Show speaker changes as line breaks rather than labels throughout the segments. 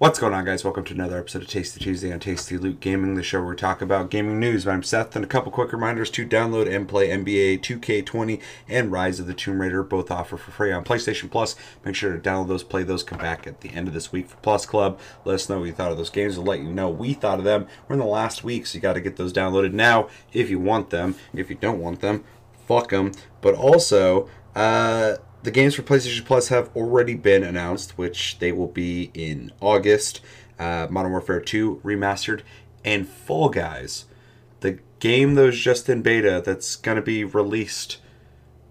What's going on, guys? Welcome to another episode of Tasty Tuesday on Tasty Loot Gaming, the show where we talk about gaming news. I'm Seth, and a couple quick reminders to download and play NBA 2K20 and Rise of the Tomb Raider, both offer for free on PlayStation Plus. Make sure to download those, play those, come back at the end of this week for Plus Club. Let us know what you thought of those games. We'll let you know we thought of them. We're in the last week, so you got to get those downloaded now if you want them. If you don't want them, fuck them. But also, uh, the games for PlayStation Plus have already been announced, which they will be in August. Uh, Modern Warfare 2 remastered and Fall Guys. The game that was just in beta that's going to be released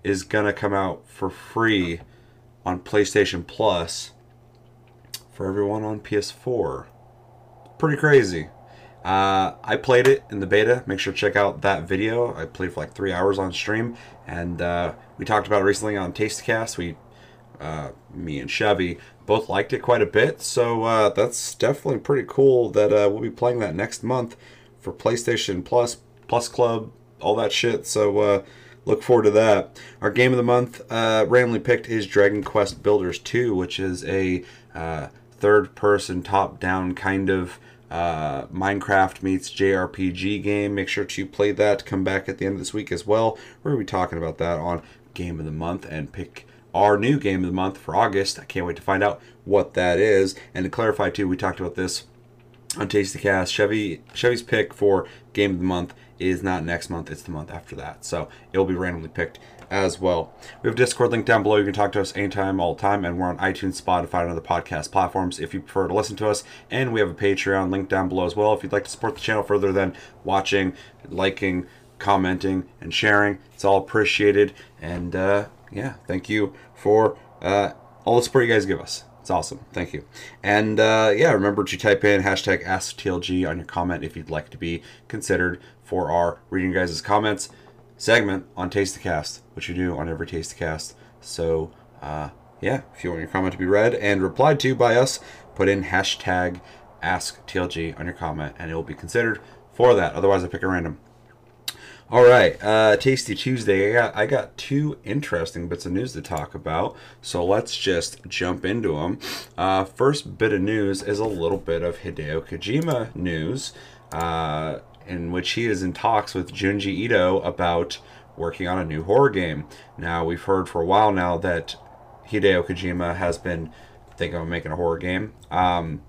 is going to come out for free on PlayStation Plus for everyone on PS4. Pretty crazy. Uh, I played it in the beta. Make sure to check out that video. I played for like three hours on stream, and uh, we talked about it recently on Tastecast. We, uh, me and Chevy, both liked it quite a bit. So uh, that's definitely pretty cool that uh, we'll be playing that next month for PlayStation Plus, Plus Club, all that shit. So uh, look forward to that. Our game of the month, randomly picked, is Dragon Quest Builders 2, which is a third-person, top-down kind of uh, Minecraft meets JRPG game. Make sure to play that. Come back at the end of this week as well. We're going to be talking about that on Game of the Month and pick our new Game of the Month for August. I can't wait to find out what that is. And to clarify, too, we talked about this on Tasty Cast. Chevy Chevy's pick for Game of the Month is not next month; it's the month after that. So it will be randomly picked as well. We have Discord link down below. You can talk to us anytime, all the time, and we're on iTunes, Spotify, and other podcast platforms if you prefer to listen to us. And we have a Patreon link down below as well if you'd like to support the channel further than watching, liking, commenting, and sharing. It's all appreciated. And uh, yeah, thank you for uh, all the support you guys give us. It's awesome. Thank you. And uh, yeah, remember to type in hashtag AskTLG on your comment if you'd like to be considered for our reading guys' comments segment on Tastecast, which you do on every Tastecast. So uh, yeah, if you want your comment to be read and replied to by us, put in hashtag AskTLG on your comment and it will be considered for that. Otherwise, I pick a random. All right, uh, Tasty Tuesday. I got I got two interesting bits of news to talk about, so let's just jump into them. Uh, first bit of news is a little bit of Hideo Kojima news, uh, in which he is in talks with Junji Ito about working on a new horror game. Now we've heard for a while now that Hideo Kojima has been thinking of making a horror game. Um,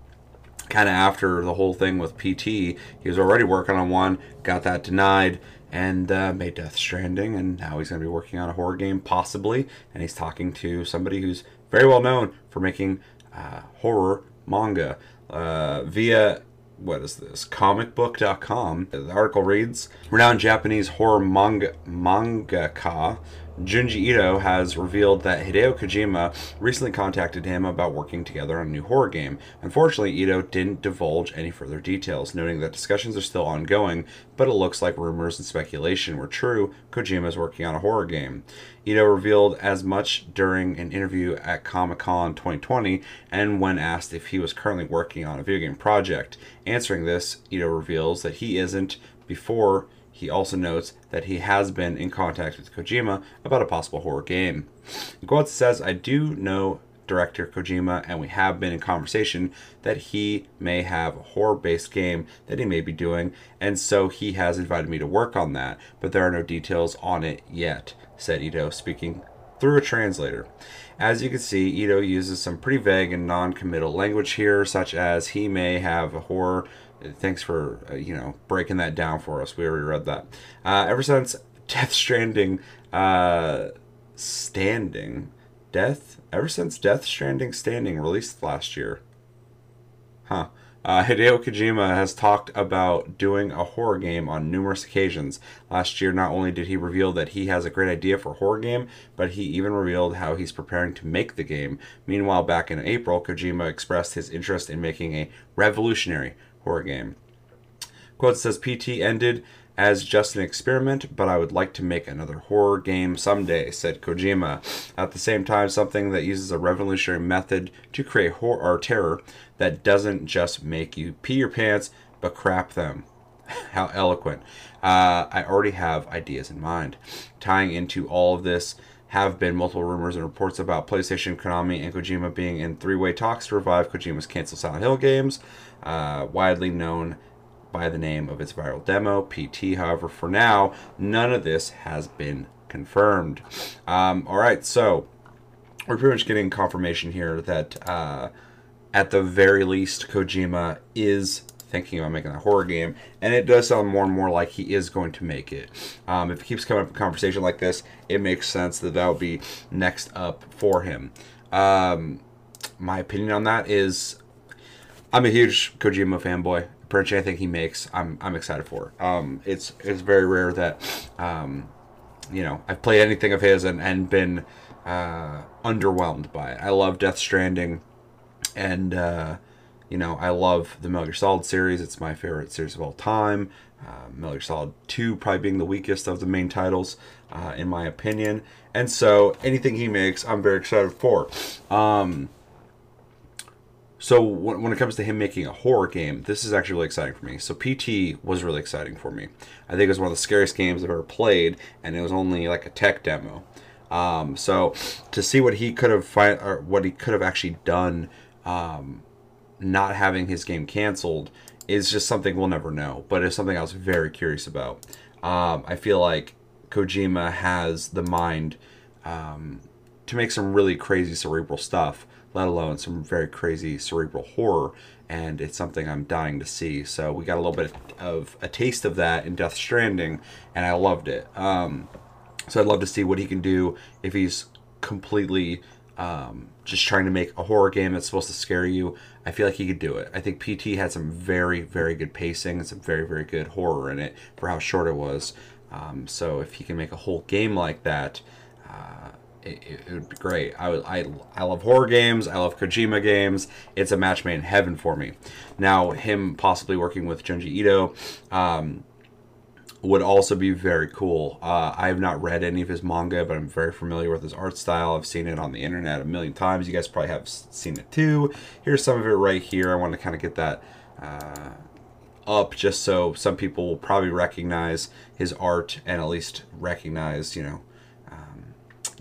kind of after the whole thing with PT, he was already working on one, got that denied and uh, made Death Stranding, and now he's going to be working on a horror game, possibly. And he's talking to somebody who's very well known for making uh, horror manga uh, via what is this? Comicbook.com the article reads renowned japanese horror manga mangaka Junji Ito has revealed that Hideo Kojima recently contacted him about working together on a new horror game. Unfortunately, Ito didn't divulge any further details, noting that discussions are still ongoing, but it looks like rumors and speculation were true. Kojima is working on a horror game. Ito revealed as much during an interview at Comic Con 2020 and when asked if he was currently working on a video game project. Answering this, Ito reveals that he isn't before he also notes that he has been in contact with Kojima about a possible horror game. Quote says, I do know director Kojima, and we have been in conversation that he may have a horror based game that he may be doing, and so he has invited me to work on that, but there are no details on it yet, said Ito, speaking through a translator. As you can see, Ito uses some pretty vague and non committal language here, such as he may have a horror thanks for uh, you know breaking that down for us. We already read that. Uh, ever since Death Stranding, uh, standing, Death. Ever since Death Stranding Standing released last year, huh? Uh, Hideo Kojima has talked about doing a horror game on numerous occasions. Last year, not only did he reveal that he has a great idea for a horror game, but he even revealed how he's preparing to make the game. Meanwhile, back in April, Kojima expressed his interest in making a revolutionary horror game. Quote says PT ended as just an experiment, but I would like to make another horror game someday, said Kojima. At the same time, something that uses a revolutionary method to create horror or terror that doesn't just make you pee your pants, but crap them. How eloquent. Uh, I already have ideas in mind. Tying into all of this, have been multiple rumors and reports about PlayStation, Konami, and Kojima being in three-way talks to revive Kojima's canceled Silent Hill games, uh, widely known by the name of its viral demo, PT. However, for now, none of this has been confirmed. Um, all right, so we're pretty much getting confirmation here that uh, at the very least, Kojima is thinking about making a horror game, and it does sound more and more like he is going to make it. Um, if it keeps coming up in conversation like this, it makes sense that that would be next up for him. Um, my opinion on that is, I'm a huge Kojima fanboy. Pretty anything he makes, I'm I'm excited for. Um, it's it's very rare that, um, you know, I've played anything of his and and been uh, underwhelmed by it. I love Death Stranding, and uh, you know I love the Metal Gear Solid series. It's my favorite series of all time. Uh, Metal Gear Solid Two probably being the weakest of the main titles, uh, in my opinion. And so anything he makes, I'm very excited for. Um, so when, when it comes to him making a horror game, this is actually really exciting for me. So PT was really exciting for me. I think it was one of the scariest games I've ever played, and it was only like a tech demo. Um, so to see what he could have fi- or what he could have actually done, um, not having his game canceled, is just something we'll never know. But it's something I was very curious about. Um, I feel like Kojima has the mind um, to make some really crazy cerebral stuff let alone some very crazy cerebral horror. And it's something I'm dying to see. So we got a little bit of a taste of that in Death Stranding, and I loved it. Um, so I'd love to see what he can do if he's completely um, just trying to make a horror game that's supposed to scare you. I feel like he could do it. I think PT had some very, very good pacing and some very, very good horror in it for how short it was. Um, so if he can make a whole game like that, uh, it, it, would be great. I, I I love horror games. I love Kojima games. It's a match made in heaven for me. Now, him possibly working with Junji Ito um, would also be very cool. Uh, I have not read any of his manga, but I'm very familiar with his art style. I've seen it on the internet a million times. You guys probably have seen it too. Here's some of it right here. I want to kind of get that. Uh, up just so some people will probably recognize his art and at least recognize, you know,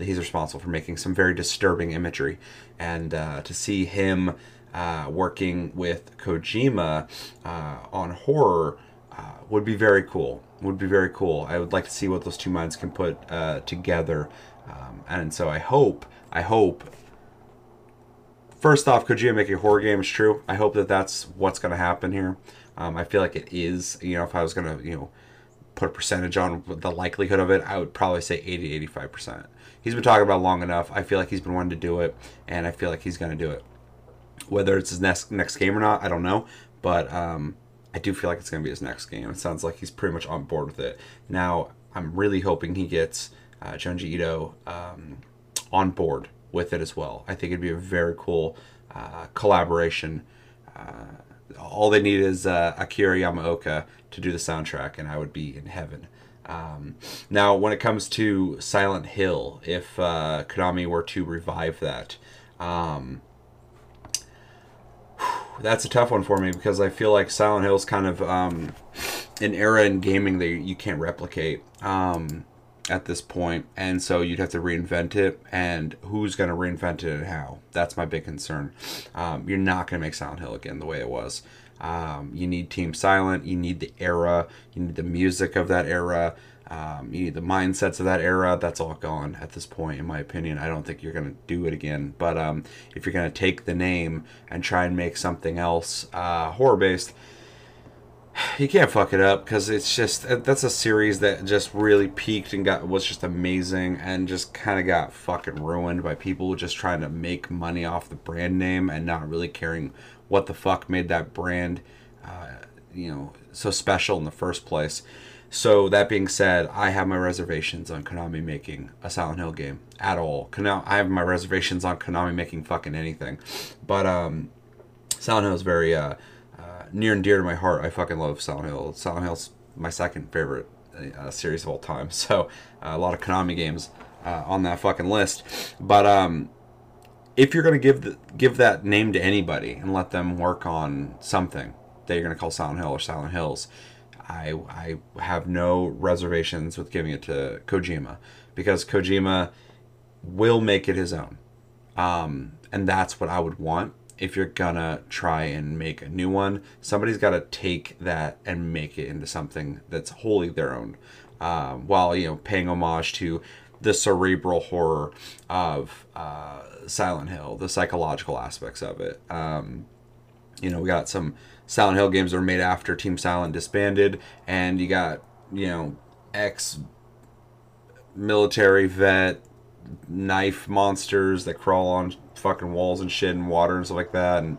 he's responsible for making some very disturbing imagery. And uh, to see him uh, working with Kojima uh, on horror uh, would be very cool. Would be very cool. I would like to see what those two minds can put uh, together. Um, and so I hope, I hope first off, Kojima making a horror game is true. I hope that that's what's going to happen here. Um, I feel like it is. You know, if I was going to, you know, put a percentage on the likelihood of it, I would probably say 80 85% he's been talking about long enough. I feel like he's been wanting to do it, and I feel like he's going to do it. Whether it's his next next game or not, I don't know, but um, I do feel like it's going to be his next game. It sounds like he's pretty much on board with it. Now, I'm really hoping he gets uh, Junji Ito um, on board with it as well. I think it'd be a very cool uh, collaboration. Uh, all they need is uh, Akira Yamaoka to do the soundtrack, and I would be in heaven. Um, now, when it comes to Silent Hill, if uh, Konami were to revive that, um, that's a tough one for me because I feel like Silent Hill is kind of um, an era in gaming that you can't replicate um, at this point, and so you'd have to reinvent it. And who's going to reinvent it and how? That's my big concern. Um, you're not going to make Silent Hill again the way it was. Um, you need Team Silent. You need the era. You need the music of that era. Um, you need the mindsets of that era. That's all gone at this point, in my opinion. I don't think you're going to do it again. But um, if you're going to take the name and try and make something else uh, horror based, you can't fuck it up because it's just that's a series that just really peaked and got was just amazing and just kind of got fucking ruined by people just trying to make money off the brand name and not really caring what the fuck made that brand, uh, you know, so special in the first place. So that being said, I have my reservations on Konami making a Silent Hill game at all. I have my reservations on Konami making fucking anything, but um, Silent Hill is very uh, uh, near and dear to my heart. I fucking love Silent Hill. Silent Hill's my second favorite uh, series of all time. So uh, a lot of Konami games uh, on that fucking list, but um, if you're going to give the, give that name to anybody and let them work on something that you're going to call Silent Hill or Silent Hills, I I have no reservations with giving it to Kojima because Kojima will make it his own. Um, and that's what I would want if you're gonna try and make a new one. Somebody's got to take that and make it into something that's wholly their own, um, while you know paying homage to the cerebral horror of uh, Silent Hill, the psychological aspects of it. Um, you know, we got some Silent Hill games that were made after Team Silent disbanded, and you got you know ex military vet knife monsters that crawl on fucking walls and shit and water and stuff like that and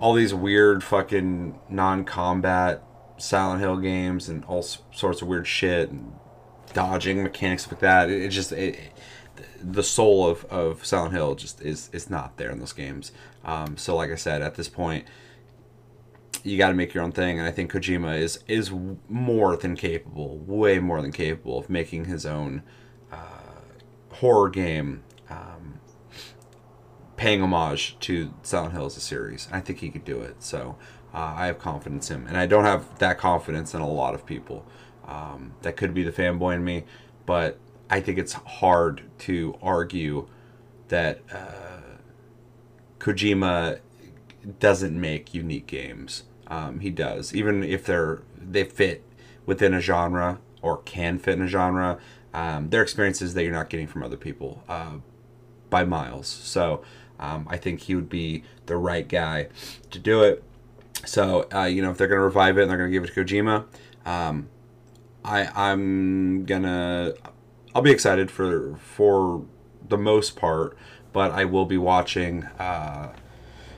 all these weird fucking non-combat Silent Hill games and all sorts of weird shit and dodging mechanics like that. It, it just it, the soul of, of Silent Hill just is is not there in those games. Um, so like I said, at this point, you got to make your own thing, and I think Kojima is is more than capable, way more than capable of making his own uh, horror game. Um, paying homage to Silent Hill as a series. I think he could do it. So uh, I have confidence in him. And I don't have that confidence in a lot of people. Um, that could be the fanboy in me. But I think it's hard to argue that uh, Kojima doesn't make unique games. Um, he does, even if they're they fit within a genre or can fit in a genre. Um, they're experiences that you're not getting from other people uh, by miles. So um, I think he would be the right guy to do it. So uh, you know, if they're gonna revive it and they're gonna give it to Kojima, um, I I'm gonna I'll be excited for for the most part, but I will be watching uh,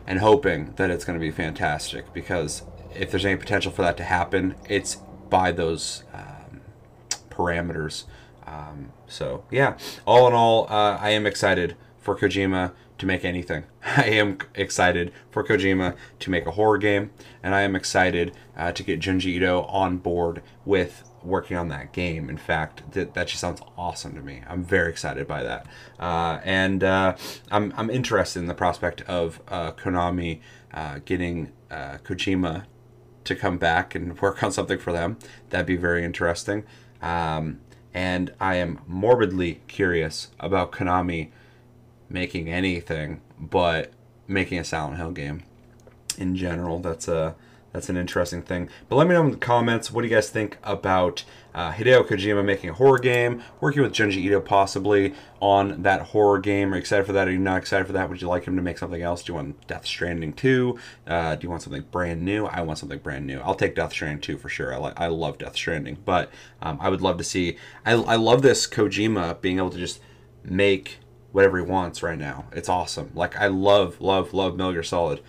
and hoping that it's gonna be fantastic because if there's any potential for that to happen, it's by those um, parameters. Um, so yeah, all in all, uh, I am excited for Kojima to make anything. I am excited for Kojima to make a horror game, and I am excited uh, to get Junji Ito on board with working on that game. In fact, that, that just sounds awesome to me. I'm very excited by that, uh, and uh, I'm I'm interested in the prospect of uh, Konami uh, getting uh, Kojima to come back and work on something for them. That'd be very interesting. Um, and I am morbidly curious about Konami making anything but making a Silent Hill game in general. That's a that's an interesting thing. But let me know in the comments what do you guys think about uh, Hideo Kojima making a horror game, working with Junji Ito possibly on that horror game. Are you excited for that? Are you not excited for that? Would you like him to make something else? Do you want Death Stranding 2? Uh, do you want something brand new? I want something brand new. I'll take Death Stranding 2 for sure. I, like I love Death Stranding. But um, I would love to see. I, I love this Kojima being able to just make whatever he wants right now. It's awesome. Like I love, love, love Metal Gear Solid,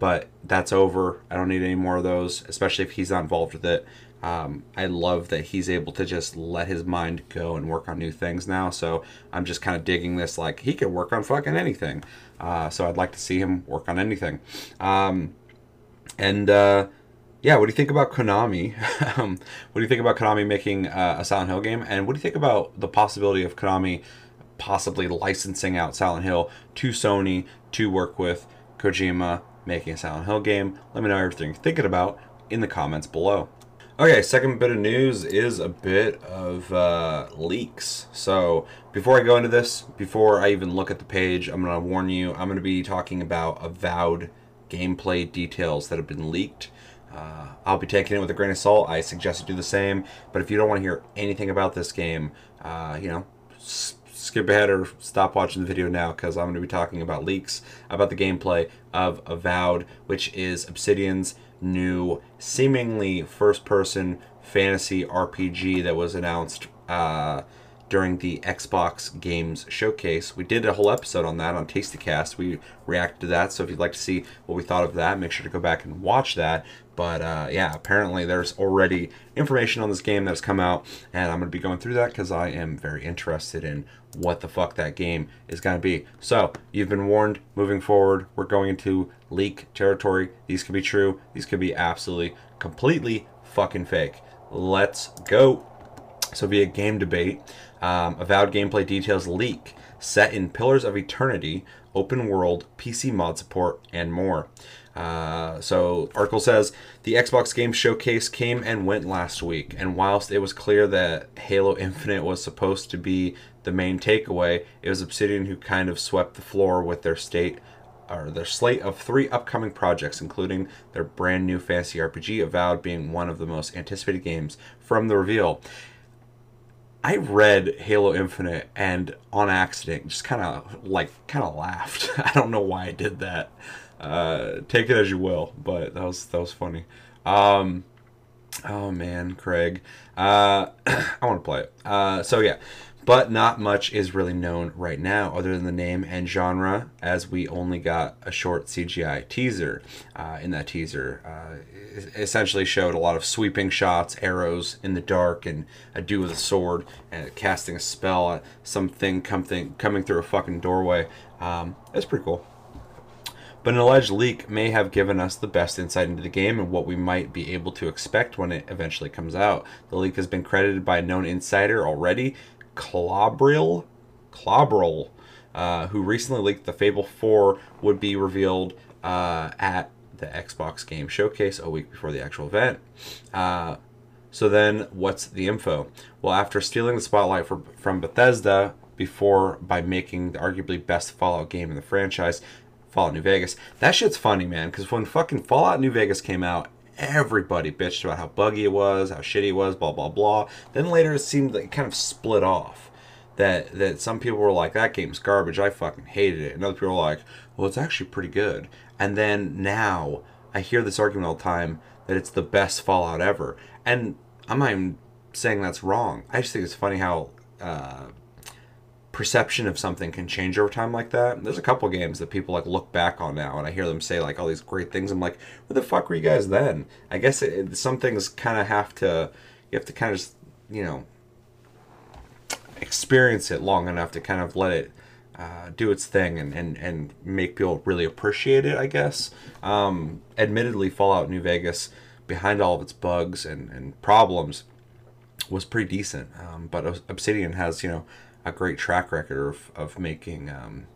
but that's over. I don't need any more of those, especially if he's not involved with it. Um, I love that he's able to just let his mind go and work on new things now. So I'm just kind of digging this. Like he could work on fucking anything. Uh, so I'd like to see him work on anything. Um, and uh, yeah, what do you think about Konami? um, what do you think about Konami making uh, a Silent Hill game? And what do you think about the possibility of Konami possibly licensing out Silent Hill to Sony to work with Kojima making a Silent Hill game. Let me know everything you're thinking about in the comments below. Okay, second bit of news is a bit of uh, leaks. So before I go into this, before I even look at the page, I'm going to warn you, I'm going to be talking about avowed gameplay details that have been leaked. Uh, I'll be taking it with a grain of salt. I suggest you do the same. But if you don't want to hear anything about this game, uh, you know, skip ahead or stop watching the video now because I'm going to be talking about leaks about the gameplay of Avowed, which is Obsidian's new seemingly first-person fantasy RPG that was announced uh, during the Xbox Games Showcase. We did a whole episode on that on Tastycast. We reacted to that, so if you'd like to see what we thought of that, make sure to go back and watch that. But uh, yeah, apparently there's already information on this game that's come out, and I'm going to be going through that because I am very interested in what the fuck that game is going to be. So, you've been warned moving forward. We're going into leak territory. These could be true, these could be absolutely, completely fucking fake. Let's go. So, via game debate, um, avowed gameplay details leak set in Pillars of Eternity, open world, PC mod support, and more. Uh, so, article says the Xbox Game Showcase came and went last week, and whilst it was clear that Halo Infinite was supposed to be the main takeaway, it was Obsidian who kind of swept the floor with their state or their slate of three upcoming projects, including their brand new fantasy RPG, Avowed being one of the most anticipated games from the reveal. I read Halo Infinite and on accident just kind of like kind of laughed. I don't know why I did that. Uh, take it as you will, but that was that was funny. Um, oh man, Craig, uh, I want to play it. Uh, so yeah, but not much is really known right now other than the name and genre as we only got a short cgi teaser. Uh, in that teaser uh, essentially showed a lot of sweeping shots arrows in the dark and a dude with a sword and casting a spell at something coming, coming through a fucking doorway. Um, it's pretty cool. But an alleged leak may have given us the best insight into the game and what we might be able to expect when it eventually comes out. The leak has been credited by a known insider already, Klobrille, Klobrille, uh, who recently leaked the Fable 4 would be revealed uh, at the Xbox Game Showcase a week before the actual event. Uh, so then, what's the info? Well, after stealing the spotlight for, from Bethesda before by making the arguably best Fallout game in the franchise, Fallout New Vegas, that shit's funny, man. Because when fucking Fallout New Vegas came out, everybody bitched about how buggy it was, how shitty it was, blah blah blah. Then later it seemed like it kind of split off. That that some people were like, that game's garbage, I fucking hated it. And other people were like, well, it's actually pretty good. And then now I hear this argument all the time that it's the best Fallout ever. And I'm not even saying that's wrong. I just think it's funny how uh, perception of something can change over time like that. There's a couple games that people like look back on now, and I hear them say like all these great things. I'm like, where the fuck were you guys then? I guess it, it, some things kind of have to, you have to kind of just, you know, experience it long enough to kind of let it uh, do its thing and, and, and make people really appreciate it, I guess. Um, admittedly, Fallout New Vegas, behind all of its bugs and, and problems, was pretty decent. Um, but Obsidian has, you know, a great track record of, of making um,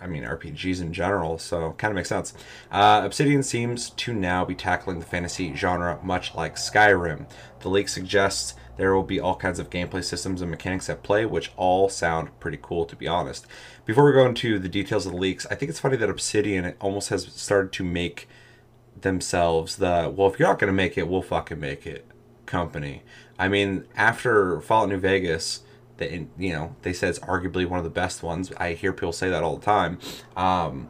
I mean RPGs in general, so kind of makes sense. Uh, Obsidian seems to now be tackling the fantasy genre much like Skyrim. The leak suggests there will be all kinds of gameplay systems and mechanics at play, which all sound pretty cool to be honest. Before we go into the details of the leaks, I think it's funny that Obsidian almost has started to make themselves the well, if you're not gonna make it, we'll fucking make it company. I mean, after Fallout New Vegas that you know they said it's arguably one of the best ones. I hear people say that all the time. Um,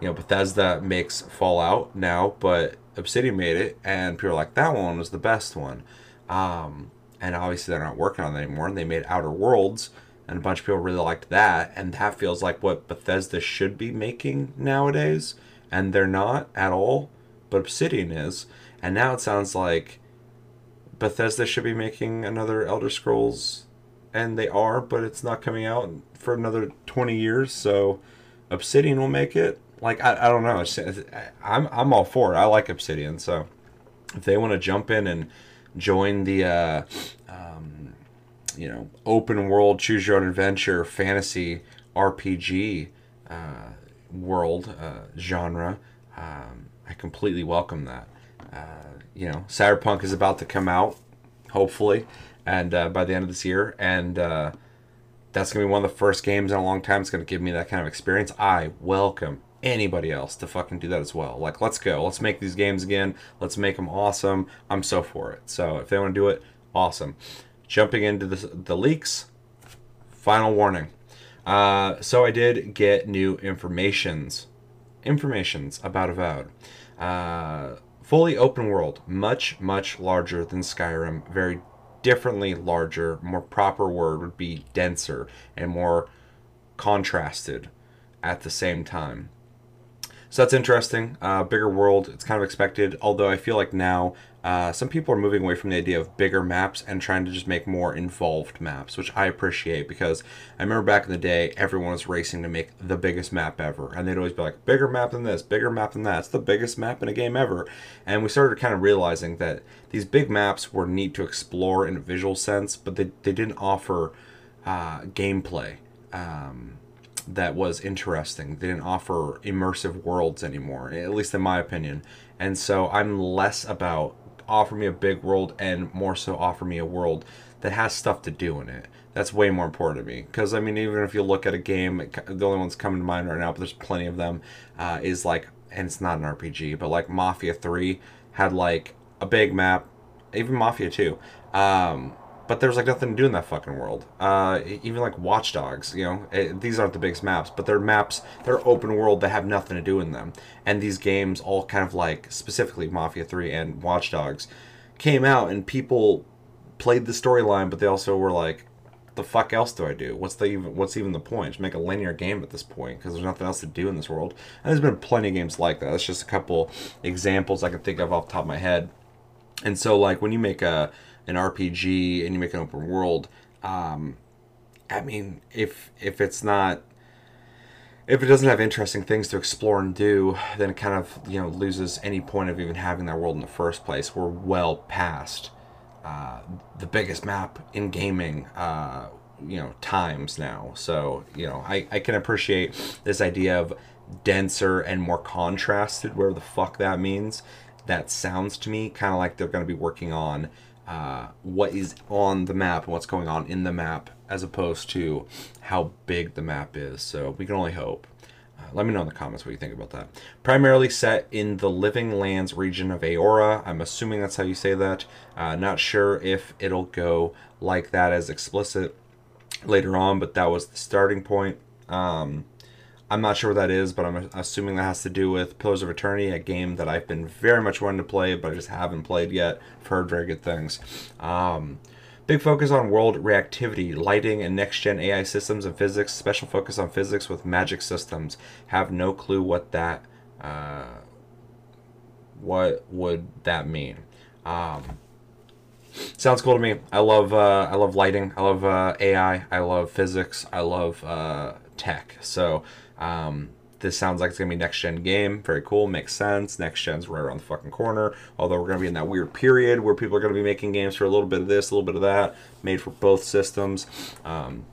you know, Bethesda makes Fallout now, but Obsidian made it, and people are like, that one was the best one. Um, and obviously, they're not working on it anymore, and they made Outer Worlds, and a bunch of people really liked that, and that feels like what Bethesda should be making nowadays, and they're not at all, but Obsidian is. And now it sounds like Bethesda should be making another Elder Scrolls and they are, but it's not coming out for another 20 years. So Obsidian will make it. Like I, I don't know. I'm I'm all for it. I like Obsidian. So if they want to jump in and join the uh, um, you know open world choose your own adventure fantasy RPG uh, world uh, genre, um, I completely welcome that. Uh, you know, Cyberpunk is about to come out, hopefully and uh, by the end of this year, and uh, that's gonna be one of the first games in a long time. It's gonna give me that kind of experience. I welcome anybody else to fucking do that as well. Like, let's go. Let's make these games again. Let's make them awesome. I'm so for it. So if they want to do it, awesome. Jumping into the, the leaks, final warning. Uh, so I did get new informations, informations about Avowed. Uh, fully open world, much much larger than Skyrim, very differently larger, more proper word would be denser and more contrasted at the same time. So that's interesting. Uh, bigger world, it's kind of expected. Although I feel like now uh, some people are moving away from the idea of bigger maps and trying to just make more involved maps, which I appreciate because I remember back in the day, everyone was racing to make the biggest map ever. And they'd always be like, bigger map than this, bigger map than that. It's the biggest map in a game ever. And we started kind of realizing that these big maps were neat to explore in a visual sense, but they, they didn't offer uh, gameplay. Um, that was interesting. They didn't offer immersive worlds anymore, at least in my opinion. And so I'm less about offer me a big world and more so offer me a world that has stuff to do in it. That's way more important to me. Because, I mean, even if you look at a game, the only one's coming to mind right now, but there's plenty of them, uh, is like, and it's not an RPG, but like Mafia 3 had like a big map, even Mafia 2. Um, but there's like nothing to do in that fucking world. Uh, even like Watch Dogs, you know, it, eh, these aren't the biggest maps, but they're maps, they're open world that have nothing to do in them. And these games, all kind of like specifically Mafia 3 and Watch Dogs, came out and people played the storyline, but they also were like, the fuck else do I do? What's the even what's even the point? Just make a linear game at this point because there's nothing else to do in this world. And there's been plenty of games like that. That's just a couple examples I can think of off the top of my head. And so like when you make a an RPG and you make an open world, um, I mean, if if it's not if it doesn't have interesting things to explore and do, then it kind of you know loses any point of even having that world in the first place. We're well past uh, the biggest map in gaming, uh, you know, times now. So you know, I I can appreciate this idea of denser and more contrasted, whatever the fuck that means. That sounds to me kind of like they're going to be working on uh, what is on the map and what's going on in the map as opposed to how big the map is. So we can only hope. Uh, let me know in the comments what you think about that. Primarily set in the Living Lands region of Eora. I'm assuming that's how you say that. Uh, not sure if it'll go like that as explicit later on, but that was the starting point. Um, I'm not sure what that is, but I'm assuming that has to do with Pillars of Eternity, a game that I've been very much wanting to play, but I just haven't played yet. I've heard very good things. Um, big focus on world reactivity, lighting, and next gen AI systems and physics. Special focus on physics with magic systems. Have no clue what that. Uh, what would that mean? Um, sounds cool to me. I love uh, I love lighting. I love uh, AI. I love physics. I love uh, tech. So um, this sounds like it's gonna be next gen game. Very cool, makes sense. Next gen's right around the fucking corner. Although we're gonna be in that weird period where people are gonna be making games for a little bit of this, a little bit of that, made for both systems. Um,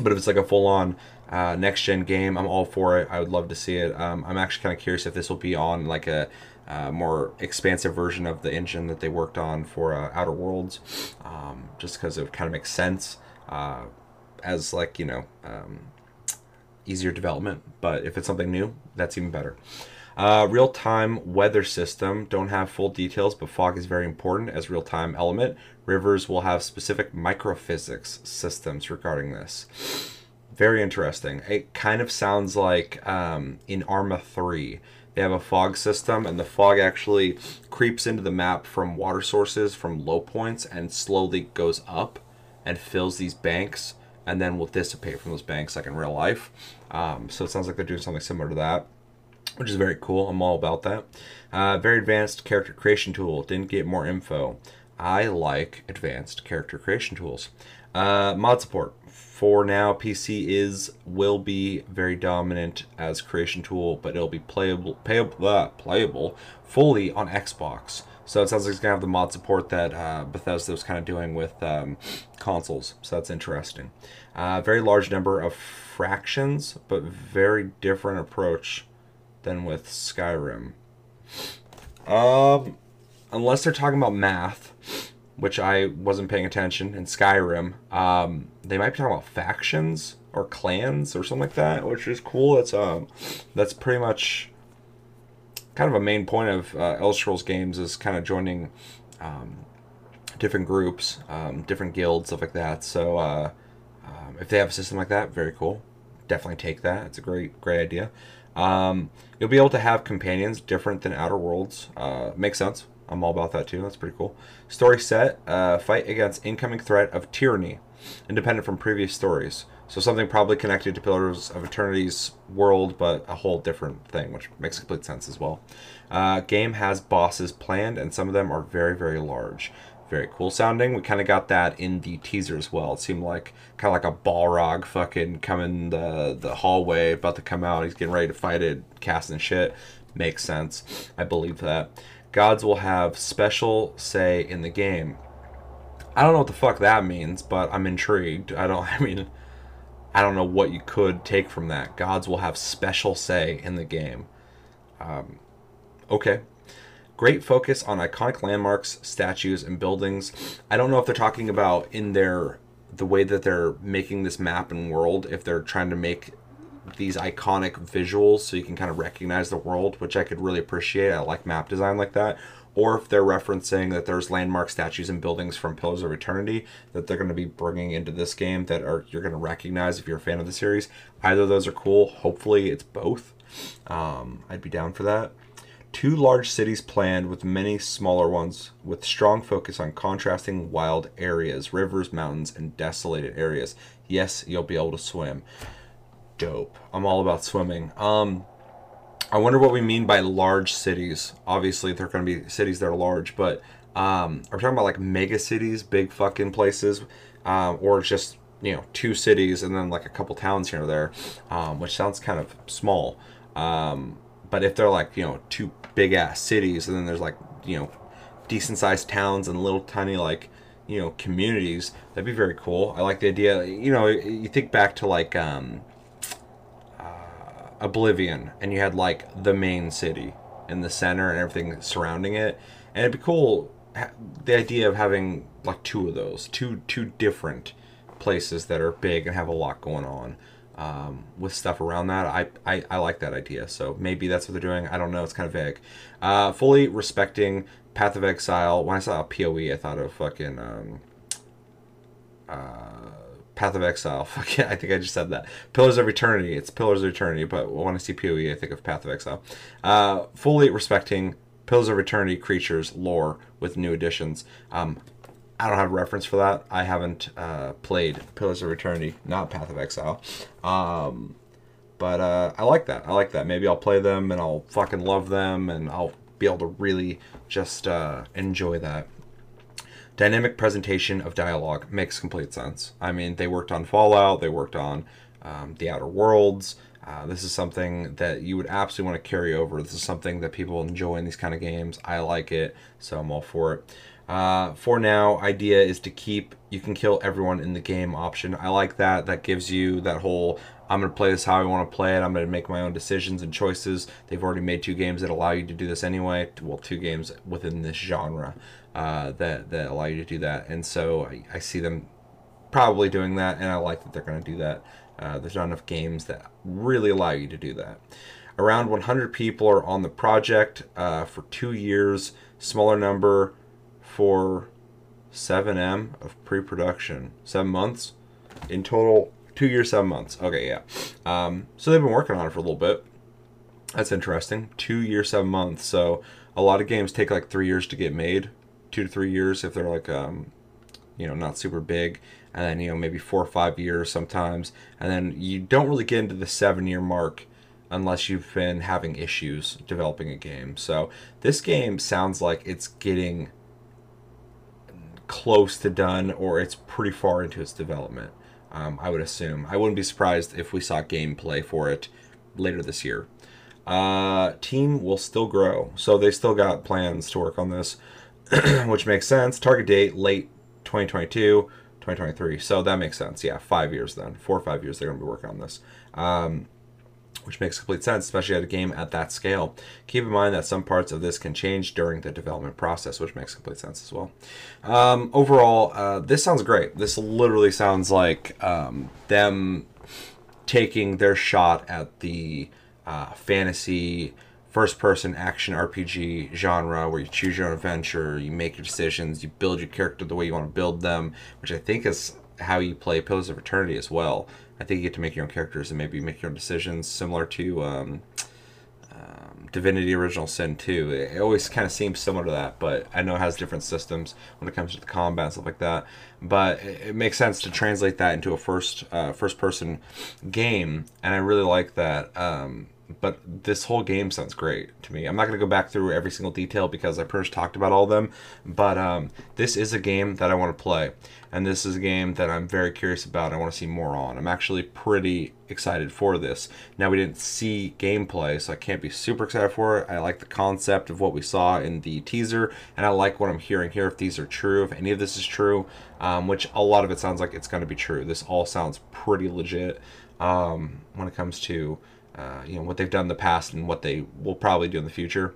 but if it's like a full on uh, next gen game, I'm all for it. I would love to see it. Um, I'm actually kind of curious if this will be on like a uh, more expansive version of the engine that they worked on for uh, Outer Worlds, um, just because it kind of makes sense uh, as like you know um, easier development. But if it's something new, that's even better. Uh, real time weather system. Don't have full details, but fog is very important as real time element. Rivers will have specific microphysics systems regarding this. Very interesting. It kind of sounds like um, in Arma 3. They have a fog system, and the fog actually creeps into the map from water sources from low points and slowly goes up and fills these banks and then will dissipate from those banks like in real life. Um, so it sounds like they're doing something similar to that, which is very cool. I'm all about that. Uh, very advanced character creation tool. Didn't get more info. I like advanced character creation tools. Uh, mod support. For now, PC is will be very dominant as creation tool, but it'll be playable, playable, uh, playable fully on Xbox. So it sounds like it's gonna have the mod support that uh, Bethesda was kind of doing with um, consoles. So that's interesting. Uh, very large number of fractions, but very different approach than with Skyrim. Um, unless they're talking about math, which I wasn't paying attention in Skyrim, um, they might be talking about factions or clans or something like that, which is cool. That's um, that's pretty much kind of a main point of uh, Elder Scrolls games is kind of joining um, different groups, um, different guilds, stuff like that. So uh, um, if they have a system like that, very cool. Definitely take that. It's a great, great idea. Um, you'll be able to have companions different than Outer Worlds. Uh, makes sense. I'm all about that too. That's pretty cool. Story set: uh, fight against incoming threat of tyranny, independent from previous stories. So something probably connected to Pillars of Eternity's world, but a whole different thing, which makes complete sense as well. Uh, game has bosses planned, and some of them are very, very large. Very cool sounding. We kind of got that in the teaser as well. It seemed like kind of like a Balrog fucking coming the the hallway, about to come out. He's getting ready to fight it, casting shit. Makes sense. I believe that. Gods will have special say in the game. I don't know what the fuck that means, but I'm intrigued. I don't. I mean, I don't know what you could take from that. Gods will have special say in the game. Um, okay. Great focus on iconic landmarks, statues, and buildings. I don't know if they're talking about in their the way that they're making this map and world, if they're trying to make these iconic visuals so you can kind of recognize the world, which I could really appreciate. I like map design like that. Or if they're referencing that there's landmark statues and buildings from Pillars of Eternity that they're going to be bringing into this game that are you're going to recognize if you're a fan of the series. Either of those are cool. Hopefully, it's both. Um, I'd be down for that. Two large cities planned with many smaller ones, with strong focus on contrasting wild areas, rivers, mountains, and desolated areas. Yes, you'll be able to swim. Dope. I'm all about swimming. Um, I wonder what we mean by large cities. Obviously, they're going to be cities that are large, but um, are we talking about like mega cities, big fucking places, um, or just you know two cities and then like a couple towns here or there, um, which sounds kind of small. Um, but if they're like you know two big ass cities and then there's like you know decent sized towns and little tiny like you know communities, that'd be very cool. I like the idea. You know, you think back to like um, uh, Oblivion, and you had like the main city in the center and everything surrounding it, and it'd be cool. The idea of having like two of those, two two different places that are big and have a lot going on um, with stuff around that. I, I, I like that idea. So maybe that's what they're doing. I don't know. It's kind of vague. Uh, fully respecting Path of Exile. When I saw PoE, I thought of fucking um, uh, Path of Exile. Fuck yeah, I think I just said that. Pillars of Eternity. It's Pillars of Eternity, but when I see PoE, I think of Path of Exile. Uh, fully respecting Pillars of Eternity creatures lore with new additions. Um, I don't have reference for that. I haven't uh, played Pillars of Eternity, not Path of Exile. Um, but uh, I like that. I like that. Maybe I'll play them and I'll fucking love them and I'll be able to really just uh, enjoy that. Dynamic presentation of dialogue makes complete sense. I mean, they worked on Fallout, they worked on um, The Outer Worlds. Uh, this is something that you would absolutely want to carry over. This is something that people enjoy in these kind of games. I like it, so I'm all for it. Uh, for now, idea is to keep you can kill everyone in the game option. I like that. That gives you that whole I'm going to play this how I want to play it. I'm going to make my own decisions and choices. They've already made two games that allow you to do this anyway. Well, two games within this genre uh, that that allow you to do that. And so I, I, see them probably doing that, and I like that they're going to do that. Uh, there's not enough games that really allow you to do that. Around 100 people are on the project uh, for two years. Smaller number for 7M of pre-production. Seven months in total. Two years, seven months. Okay, yeah. Um, so they've been working on it for a little bit. That's interesting. Two years, seven months. So a lot of games take like three years to get made. Two to three years if they're like, um, you know, not super big. And then, you know, maybe four or five years sometimes. And then you don't really get into the seven year mark unless you've been having issues developing a game. So this game sounds like it's getting close to done or it's pretty far into its development. Um, I would assume. I wouldn't be surprised if we saw gameplay for it later this year. Uh, team will still grow, so they still got plans to work on this, which makes sense. Target date late 2022, 2023. So that makes sense. Yeah, five years then, four or five years they're going to be working on this. Um, which makes complete sense, especially at a game at that scale. Keep in mind that some parts of this can change during the development process, which makes complete sense as well. Um, overall, uh, this sounds great. This literally sounds like um, them taking their shot at the uh, fantasy first person action RPG genre where you choose your own adventure, you make your decisions, you build your character the way you want to build them, which I think is how you play Pillars of Eternity as well. I think you get to make your own characters and maybe make your own decisions, similar to um, um, Divinity Original Sin 2. It always kind of seems similar to that, but I know it has different systems when it comes to the combat and stuff like that. But it, it makes sense to translate that into a first uh, first person game, and I really like that. Um, but this whole game sounds great to me. I'm not going to go back through every single detail because I pretty much talked about all of them, but um, this is a game that I want to play, and this is a game that I'm very curious about. I want to see more on. I'm actually pretty excited for this. Now we didn't see gameplay, so I can't be super excited for it. I like the concept of what we saw in the teaser, and I like what I'm hearing here. If these are true, if any of this is true, um, which a lot of it sounds like it's going to be true. This all sounds pretty legit um, when it comes to uh, you know what they've done in the past and what they will probably do in the future.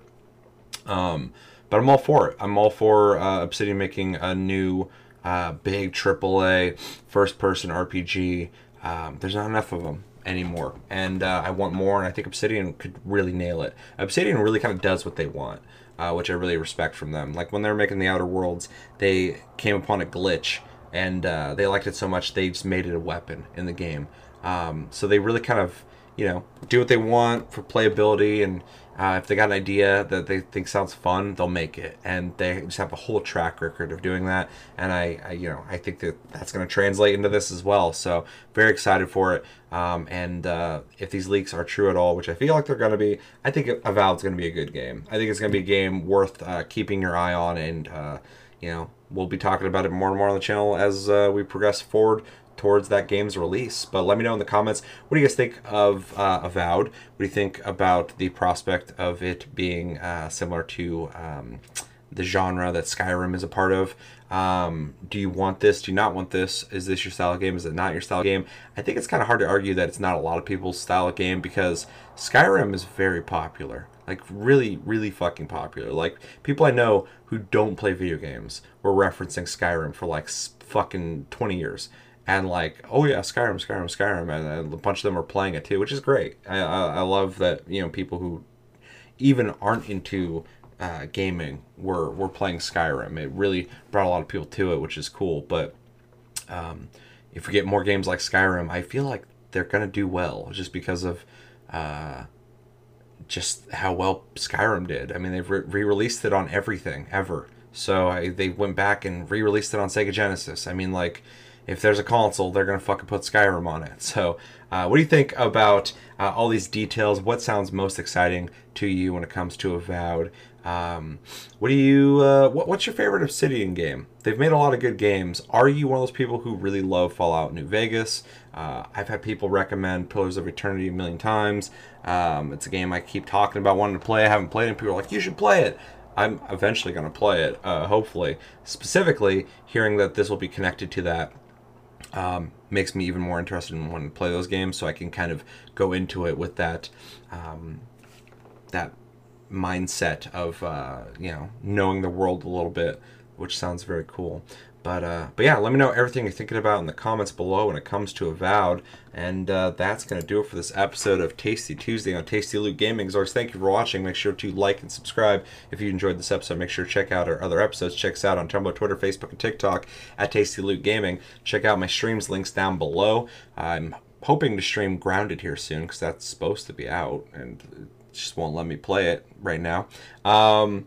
Um, but I'm all for it. I'm all for uh, Obsidian making a new uh, big AAA first-person RPG. Um, there's not enough of them anymore, and uh, I want more. And I think Obsidian could really nail it. Obsidian really kind of does what they want, uh, which I really respect from them. Like when they were making the Outer Worlds, they came upon a glitch, and uh, they liked it so much they just made it a weapon in the game. Um, so they really kind of you know, do what they want for playability, and uh, if they got an idea that they think sounds fun, they'll make it, and they just have a whole track record of doing that. And I, I you know, I think that that's going to translate into this as well. So very excited for it. Um, and uh, if these leaks are true at all, which I feel like they're going to be, I think Avowed's going to be a good game. I think it's going to be a game worth uh, keeping your eye on, and uh, you know, we'll be talking about it more and more on the channel as uh, we progress forward towards that game's release. But let me know in the comments what do you guys think of uh, Avowed? What do you think about the prospect of it being uh, similar to um, the genre that Skyrim is a part of? Um, do you want this? Do you not want this? Is this your style of game? Is it not your style of game? I think it's kind of hard to argue that it's not a lot of people's style of game because Skyrim is very popular. Like really, really fucking popular. Like people I know who don't play video games were referencing Skyrim for like fucking 20 years and like, oh yeah, Skyrim, Skyrim, Skyrim, and a bunch of them are playing it too, which is great. I, I, I love that you know people who even aren't into uh, gaming were were playing Skyrim. It really brought a lot of people to it, which is cool. But um, if we get more games like Skyrim, I feel like they're gonna do well just because of uh, just how well Skyrim did. I mean, they've re-released it on everything ever. So I, they went back and re-released it on Sega Genesis. I mean, like if there's a console, they're gonna fucking put Skyrim on it. So, uh, what do you think about uh, all these details? What sounds most exciting to you when it comes to Avowed? Um, what do you? Uh, what, what's your favorite Obsidian game? They've made a lot of good games. Are you one of those people who really love Fallout New Vegas? Uh, I've had people recommend Pillars of Eternity a million times. Um, it's a game I keep talking about wanting to play. I haven't played it. And people are like, "You should play it." I'm eventually going to play it, uh, hopefully. Specifically, hearing that this will be connected to that um, makes me even more interested in wanting to play those games so I can kind of go into it with that um, that mindset of uh, you know knowing the world a little bit which sounds very cool but uh, but yeah, let me know everything you're thinking about in the comments below when it comes to Avowed. And uh, that's to do it for this episode of Tasty Tuesday on Tasty Loot Gaming. As always, thank you for watching. Make sure to like and subscribe if you enjoyed this episode. Make sure to check out our other episodes. Check us out on Tumblr, Twitter, Facebook, and TikTok at Tasty Loot Gaming. Check out my streams links down below. I'm hoping to stream Grounded here soon because that's supposed to be out and just won't let me play it right now. Um,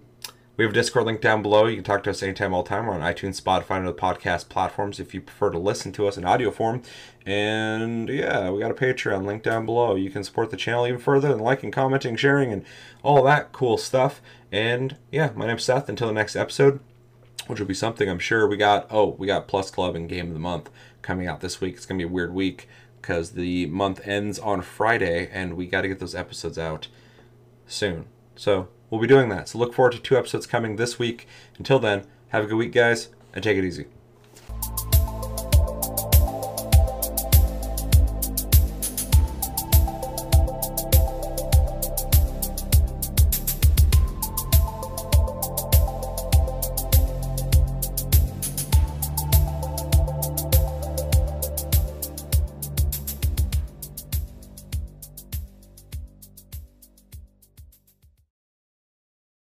we have a Discord link down below. You can talk to us anytime, all time. We're on iTunes, Spotify, and other podcast platforms if you prefer to listen to us in audio form. And yeah, we got a Patreon link down below. You can support the channel even further than liking, commenting, sharing, and all that cool stuff. And yeah, my name's Seth. Until the next episode, which will be something I'm sure we got. Oh, we got Plus Club and Game of the Month coming out this week. It's gonna be a weird week because the month ends on Friday, and we got to get those episodes out soon. So we'll be doing that. So look forward to two episodes coming this week. Until then, have a good week, guys, and take it easy.